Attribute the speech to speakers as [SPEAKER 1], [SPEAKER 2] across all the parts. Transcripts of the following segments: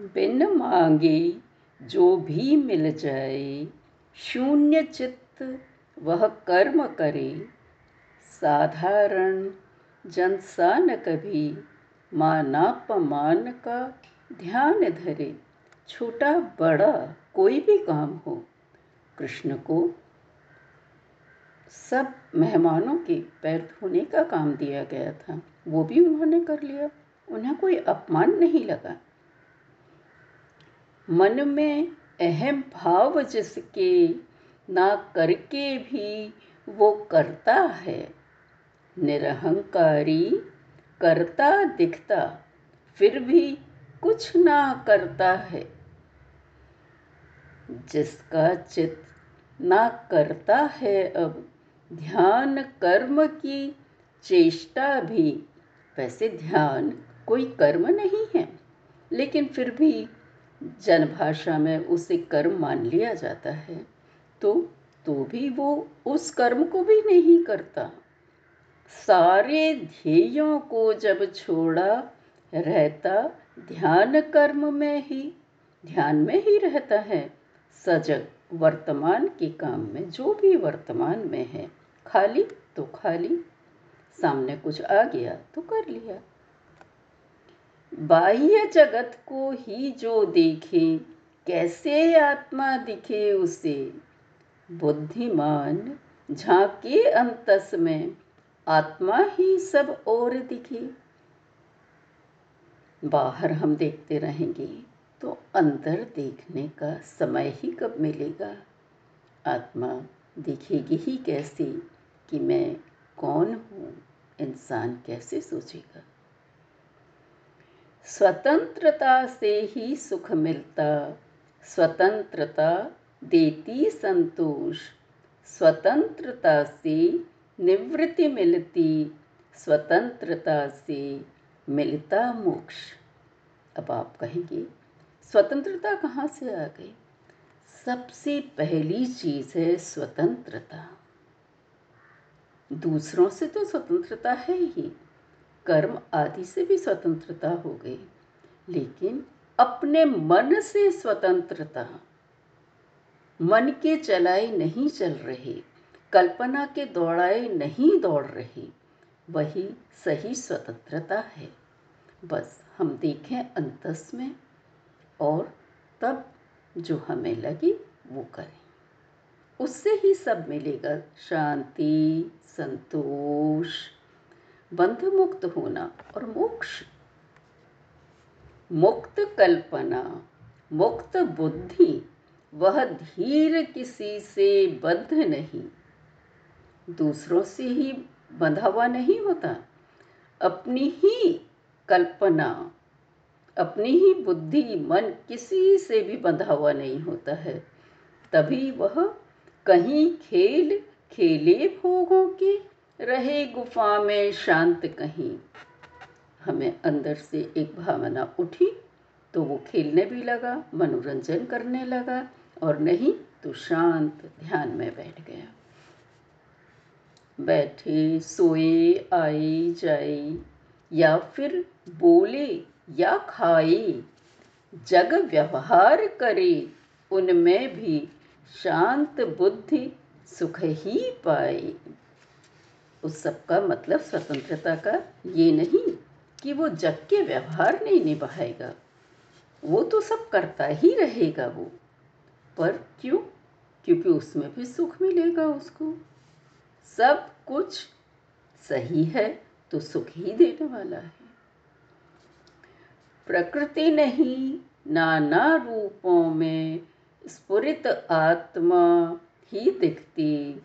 [SPEAKER 1] बिन मांगे, जो भी मिल जाए, शून्य चित्त वह कर्म करे। साधारण जन सा न कभी मानापमान का ध्यान धरे। छोटा बड़ा कोई भी काम हो, कृष्ण को सब मेहमानों के पैर धोने का काम दिया गया था। वो भी उन्होंने कर लिया। उन्हें कोई अपमान नहीं लगा। मन में अहम भाव जिसके ना करके भी वो करता है। निरहंकारी करता दिखता फिर भी कुछ ना करता है। जिसका चित ना करता है अब ध्यान कर्म की चेष्टा भी। वैसे ध्यान कोई कर्म नहीं है, लेकिन फिर भी जनभाषा में उसे कर्म मान लिया जाता है तो तो भी वो उस कर्म को भी नहीं करता। सारे ध्येयों को जब छोड़ा, रहता ध्यान कर्म में ही, ध्यान में ही रहता है। सजग वर्तमान के काम में, जो भी वर्तमान में है, खाली तो खाली, सामने कुछ आ गया तो कर लिया। बाह्य जगत को ही जो देखे, कैसे आत्मा दिखे उसे। बुद्धिमान झांके अंतस में, आत्मा ही सब और दिखे। बाहर हम देखते रहेंगे तो अंदर देखने का समय ही कब मिलेगा? आत्मा दिखेगी ही कैसे कि मैं कौन हूँ, इंसान कैसे सोचेगा? स्वतंत्रता से ही सुख मिलता। स्वतंत्रता देती संतोष। स्वतंत्रता से निवृत्ति मिलती। स्वतंत्रता से मिलता मोक्ष। अब आप कहेंगे, स्वतंत्रता कहाँ से आ गई? सबसे पहली चीज़ है स्वतंत्रता। दूसरों से तो स्वतंत्रता है ही। कर्म आदि से भी स्वतंत्रता हो गई। लेकिन अपने मन से स्वतंत्रता, मन के चलाए नहीं चल रहे, कल्पना के दौड़ाए नहीं दौड़ रहे, वही सही स्वतंत्रता है। बस हम देखें अंतस में और तब जो हमें लगे वो करें। उससे ही सब मिलेगा, शांति, संतोष। बंध मुक्त होना और मोक्ष। मुक्त कल्पना, मुक्त बुद्धि, वह धीर किसी से बद्ध नहीं। दूसरों से ही बंधा हुआ नहीं होता। अपनी ही कल्पना, अपनी ही बुद्धि, मन किसी से भी बंधा हुआ नहीं होता है। तभी वह कहीं खेल, खेले भोगों के रहे गुफा में शांत कहीं। हमें अंदर से एक भावना उठी तो वो खेलने भी लगा, मनोरंजन करने लगा, और नहीं तो शांत ध्यान में बैठ गया। बैठे, सोए आए जाए, या फिर बोले, या खाए, जग व्यवहार करे, उनमें भी शांत बुद्धि सुख ही पाए। उस सब का मतलब स्वतंत्रता का ये नहीं कि वो जग के व्यवहार नहीं निभाएगा। वो तो सब करता ही रहेगा वो। पर क्यों? क्योंकि उसमें भी सुख मिलेगा उसको। सब कुछ सही है तो सुख ही देने वाला है। प्रकृति नहीं, नाना रूपों में स्फुरित आत्मा ही दिखती।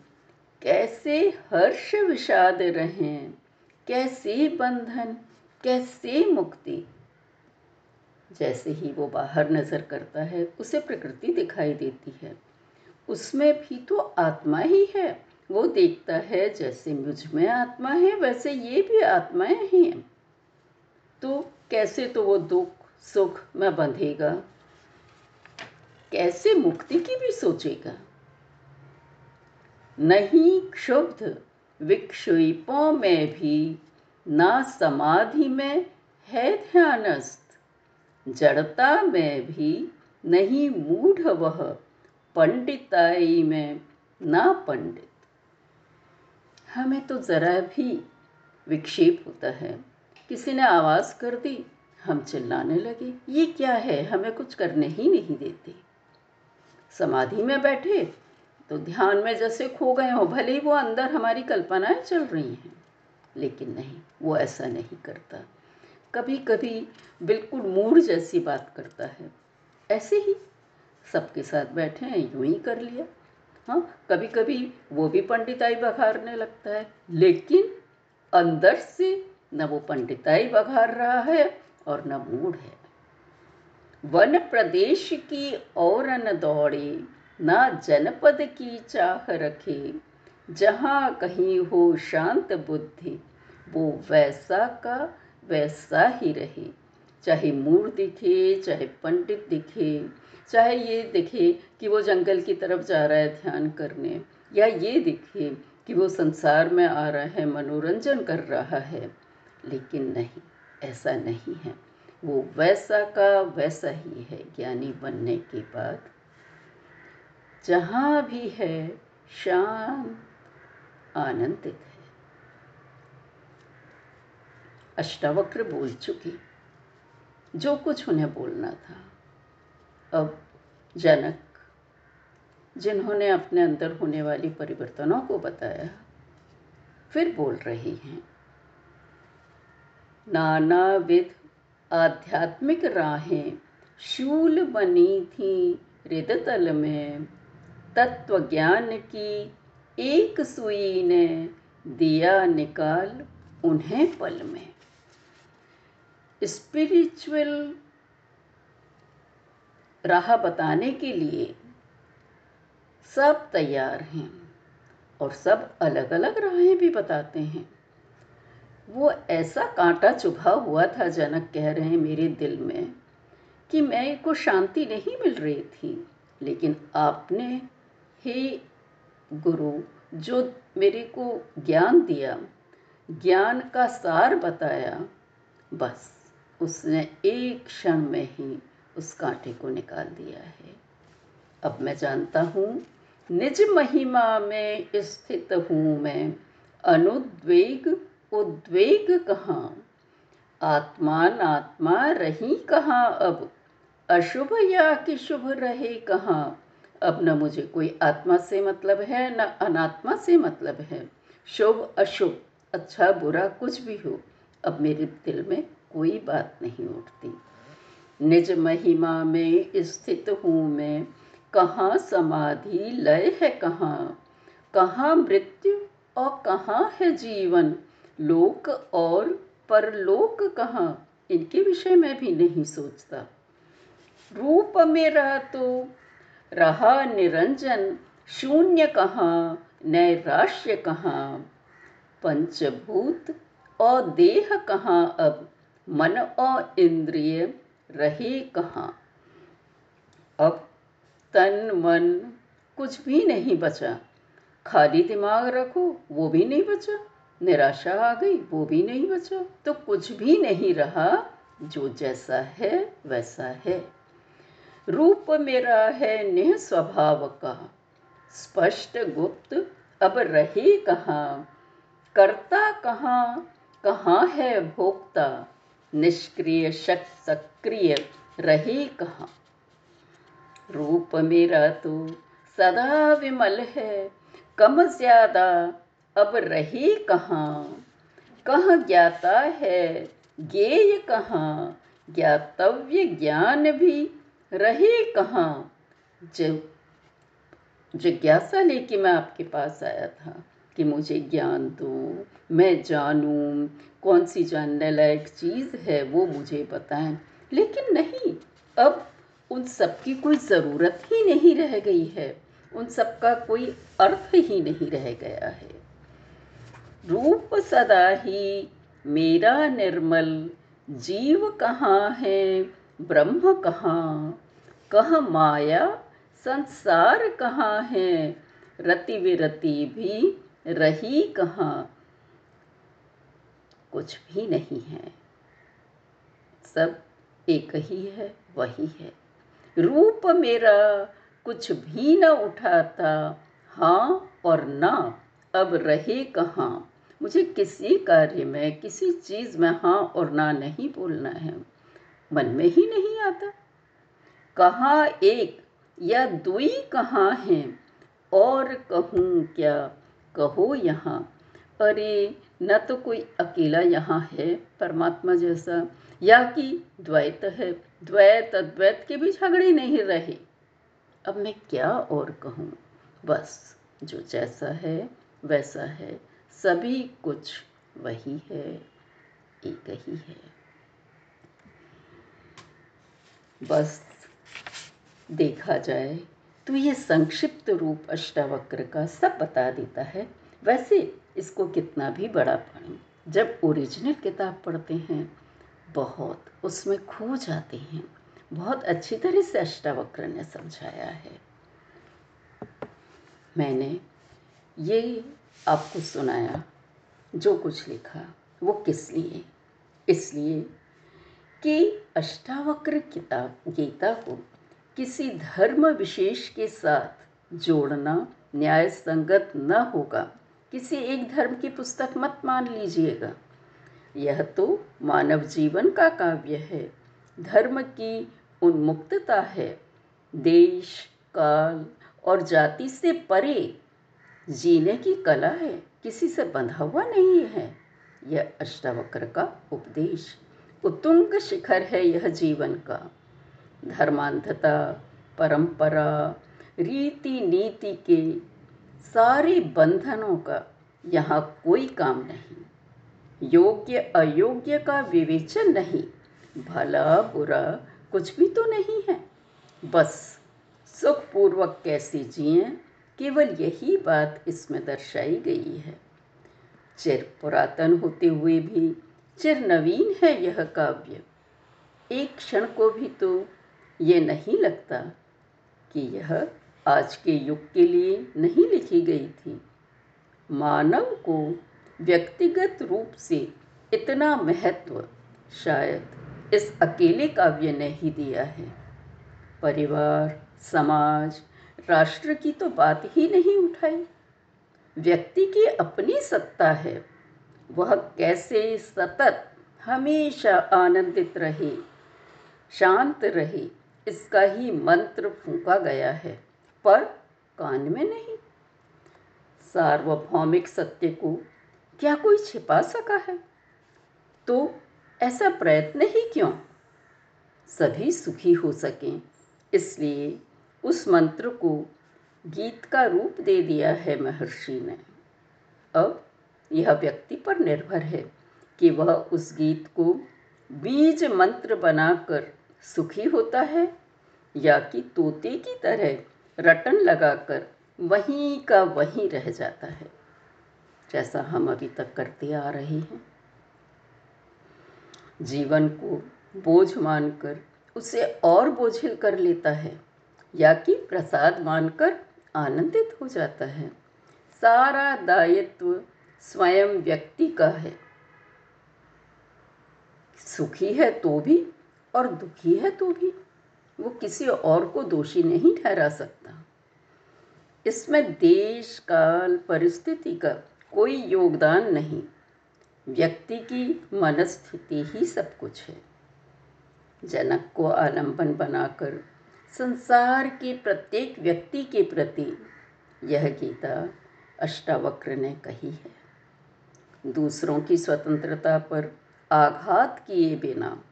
[SPEAKER 1] कैसे हर्ष विषाद रहें, कैसे बंधन, कैसे मुक्ति। जैसे ही वो बाहर नज़र करता है, उसे प्रकृति दिखाई देती है। उसमें भी तो आत्मा ही है। वो देखता है, जैसे मुझमें आत्मा है, वैसे ये भी आत्माएँ ही। हैं तो कैसे तो वो दुख, सुख में बंधेगा? कैसे मुक्ति की भी सोचेगा? नहीं क्षुब्ध विक्षेपों में भी, ना समाधि में है ध्यानस्थ। जड़ता में भी नहीं मूढ़ वह पंडिताई में, ना पंडित। हमें तो ज़रा भी विक्षेप होता है। किसी ने आवाज़ कर दी, हम चिल्लाने लगे, ये क्या है? हमें कुछ करने ही नहीं देते। समाधि में बैठे तो ध्यान में जैसे खो गए हो, भले ही वो अंदर हमारी कल्पनाएँ चल रही हैं, लेकिन नहीं, वो ऐसा नहीं करता। कभी कभी बिल्कुल मूड जैसी बात करता है। ऐसे ही सबके साथ बैठे हैं, यूँ ही कर लिया। हाँ कभी कभी वो भी पंडिताई बघारने लगता है, लेकिन अंदर से न वो पंडिताई बघार रहा है और न मूड है। वन प्रदेश की और न दौड़े ना जनपद की चाह रखे। जहाँ कहीं हो शांत बुद्धि, वो वैसा का वैसा ही रहे। चाहे मूर दिखे, चाहे पंडित दिखे, चाहे ये दिखे कि वो जंगल की तरफ़ जा रहा है ध्यान करने, या ये दिखे कि वो संसार में आ रहा है, मनोरंजन कर रहा है। लेकिन नहीं, ऐसा नहीं है। वो वैसा का वैसा ही है ज्ञानी बनने के बाद। जहाँ भी है शांत आनंदित है। अष्टावक्र बोल चुकी। जो कुछ उन्हें बोलना था। अब जनक, जिन्होंने अपने अंदर होने वाली परिवर्तनों को बताया, फिर बोल रही हैं। नानाविध आध्यात्मिक राहें शूल बनी थी हृदतल में। तत्व ज्ञान की एक सुई ने दिया निकाल उन्हें पल में। स्पिरिचुअल राह बताने के लिए सब तैयार हैं और सब अलग अलग राहें भी बताते हैं। वो ऐसा कांटा चुभा हुआ था, जनक कह रहे हैं मेरे दिल में, कि मैं को शांति नहीं मिल रही थी, लेकिन आपने ही गुरु, जो मेरे को ज्ञान दिया, ज्ञान का सार बताया, बस उसने एक क्षण में ही उस कांटे को निकाल दिया है। अब मैं जानता हूँ, निज महिमा में स्थित हूँ मैं। अनुद्वेग, उद्वेग कहाँ? आत्मान, आत्मा रही कहाँ अब? अशुभ या कि शुभ रहे कहाँ? अब न मुझे कोई आत्मा से मतलब है, न अनात्मा से मतलब है। शुभ, अशुभ अच्छा बुरा कुछ भी हो, अब मेरे दिल में कोई बात नहीं उठती। निज महिमा में स्थित हूँ मैं, कहाँ समाधि लय है कहाँ? कहाँ मृत्यु और कहाँ है जीवन? लोक और परलोक कहाँ? इनके विषय में भी नहीं सोचता। रूप मेरा तो रहा निरंजन, शून्य कहाँ, नैराश्य कहाँ? पंचभूत और देह कहाँ अब? मन और इंद्रिय रहे कहाँ? अब तन, मन, कुछ भी नहीं बचा। खाली दिमाग रखो, वो भी नहीं बचा। निराशा आ गई, वो भी नहीं बचा। तो कुछ भी नहीं रहा, जो जैसा है, वैसा है। रूप मेरा है निह स्वभाव का स्पष्ट गुप्त अब रही कहाँ। करता कहाँ कहाँ है भोक्ता। निष्क्रिय शक सक्रिय रहे कहाँ। रूप मेरा तो सदा विमल है, कम ज़्यादा अब रही कहाँ। कहाँ ज्ञाता है, ज्ञेय कहाँ। ज्ञातव्य ज्ञान भी रहे कहाँ? जब जिज्ञासा लेके मैं आपके पास आया था, कि मुझे ज्ञान दो, मैं जानूं, कौन सी जानने लायक चीज़ है वो मुझे बताएँ। लेकिन नहीं, अब उन सब की कोई ज़रूरत ही नहीं रह गई है। उन सब का कोई अर्थ ही नहीं रह गया है। रूप सदा ही मेरा निर्मल, जीव कहाँ है? ब्रह्म कहाँ? कह माया, संसार कहाँ है? रति विरति भी रही कहाँ? कुछ भी नहीं है। सब एक ही है, वही है। रूप मेरा कुछ भी न उठाता। हाँ और ना, अब रहे कहाँ? मुझे किसी कार्य में, किसी चीज़ में हाँ और ना नहीं बोलना है। मन में ही नहीं आता। कहा एक या दुई कहाँ हैं? और कहूँ क्या? कहो यहाँ। अरे, न तो कोई अकेला यहाँ है परमात्मा जैसा, या कि द्वैत है। द्वैत अद्वैत के भी झगड़े नहीं रहे। अब मैं क्या और कहूँ? बस, जो जैसा है, वैसा है। सभी कुछ वही है। एक ही है। बस देखा जाए तो ये संक्षिप्त रूप अष्टावक्र का सब बता देता है। वैसे इसको कितना भी बड़ा पढ़ें जब ओरिजिनल किताब पढ़ते हैं, बहुत उसमें खो जाते हैं। बहुत अच्छी तरह से अष्टावक्र ने समझाया है। मैंने ये आपको सुनाया, जो कुछ लिखा, वो किस लिए? इसलिए कि अष्टावक्र किताब गीता को किसी धर्म विशेष के साथ जोड़ना न्याय संगत न होगा। किसी एक धर्म की पुस्तक मत मान लीजिएगा। यह तो मानव जीवन का काव्य है। धर्म की उन्मुक्तता है। देश, काल और जाति से परे जीने की कला है। किसी से बंधा हुआ नहीं है। यह अष्टावक्र का उपदेश उत्तुंग शिखर है यह जीवन का। धर्मांधता, परंपरा, रीति नीति के सारे बंधनों का यहाँ कोई काम नहीं। योग्य अयोग्य का विवेचन नहीं। भला बुरा कुछ भी तो नहीं है। बस सुखपूर्वक कैसे जिए, केवल यही बात इसमें दर्शाई गई है। चिर पुरातन होते हुए भी चिर नवीन है यह काव्य। एक क्षण को भी तो ये नहीं लगता कि यह आज के युग के लिए नहीं लिखी गई थी। मानव को व्यक्तिगत रूप से इतना महत्व शायद इस अकेले काव्य ने ही दिया है। परिवार, समाज, राष्ट्र की तो बात ही नहीं उठाई। व्यक्ति की अपनी सत्ता है। वह कैसे सतत हमेशा आनंदित रहे, शांत रहे, इसका ही मंत्र फूका गया है। पर कान में नहीं। सार्वभौमिक सत्य को क्या कोई छिपा सका है? तो ऐसा प्रयत्न ही क्यों? सभी सुखी हो सकें, इसलिए उस मंत्र को गीत का रूप दे दिया है महर्षि ने। अब यह व्यक्ति पर निर्भर है कि वह उस गीत को बीज मंत्र बनाकर सुखी होता है या कि तोते की तरह रटन लगाकर वहीं का वहीं रह जाता है। जैसा हम अभी तक करते आ रहे हैं। जीवन को बोझ मानकर उसे और बोझिल कर लेता है या कि प्रसाद मानकर आनंदित हो जाता है। सारा दायित्व स्वयं व्यक्ति का है। सुखी है तो भी और दुखी है तो भी। वो किसी और को दोषी नहीं ठहरा सकता। इसमें देश, काल, परिस्थिति का कोई योगदान नहीं। व्यक्ति की मनस्थिति ही सब कुछ है। जनक को आलंबन बनाकर संसार के प्रत्येक व्यक्ति के प्रति यह गीता अष्टावक्र ने कही है। दूसरों की स्वतंत्रता पर आघात किए बिना,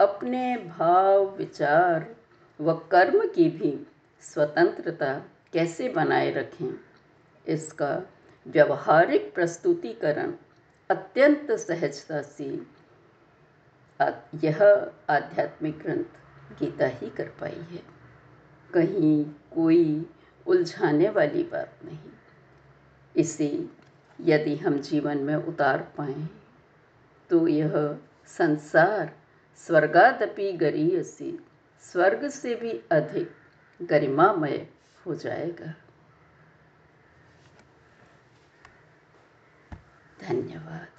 [SPEAKER 1] अपने भाव, विचार व कर्म की भी स्वतंत्रता कैसे बनाए रखें? इसका व्यवहारिक प्रस्तुतिकरण अत्यंत सहजता से यह आध्यात्मिक ग्रंथ गीता ही कर पाई है। कहीं कोई उलझाने वाली बात नहीं। इसे यदि हम जीवन में उतार पाएँ तो यह संसार स्वर्गादपि गरीयसी स्वर्ग से भी अधिक गरिमामय हो जाएगा। धन्यवाद।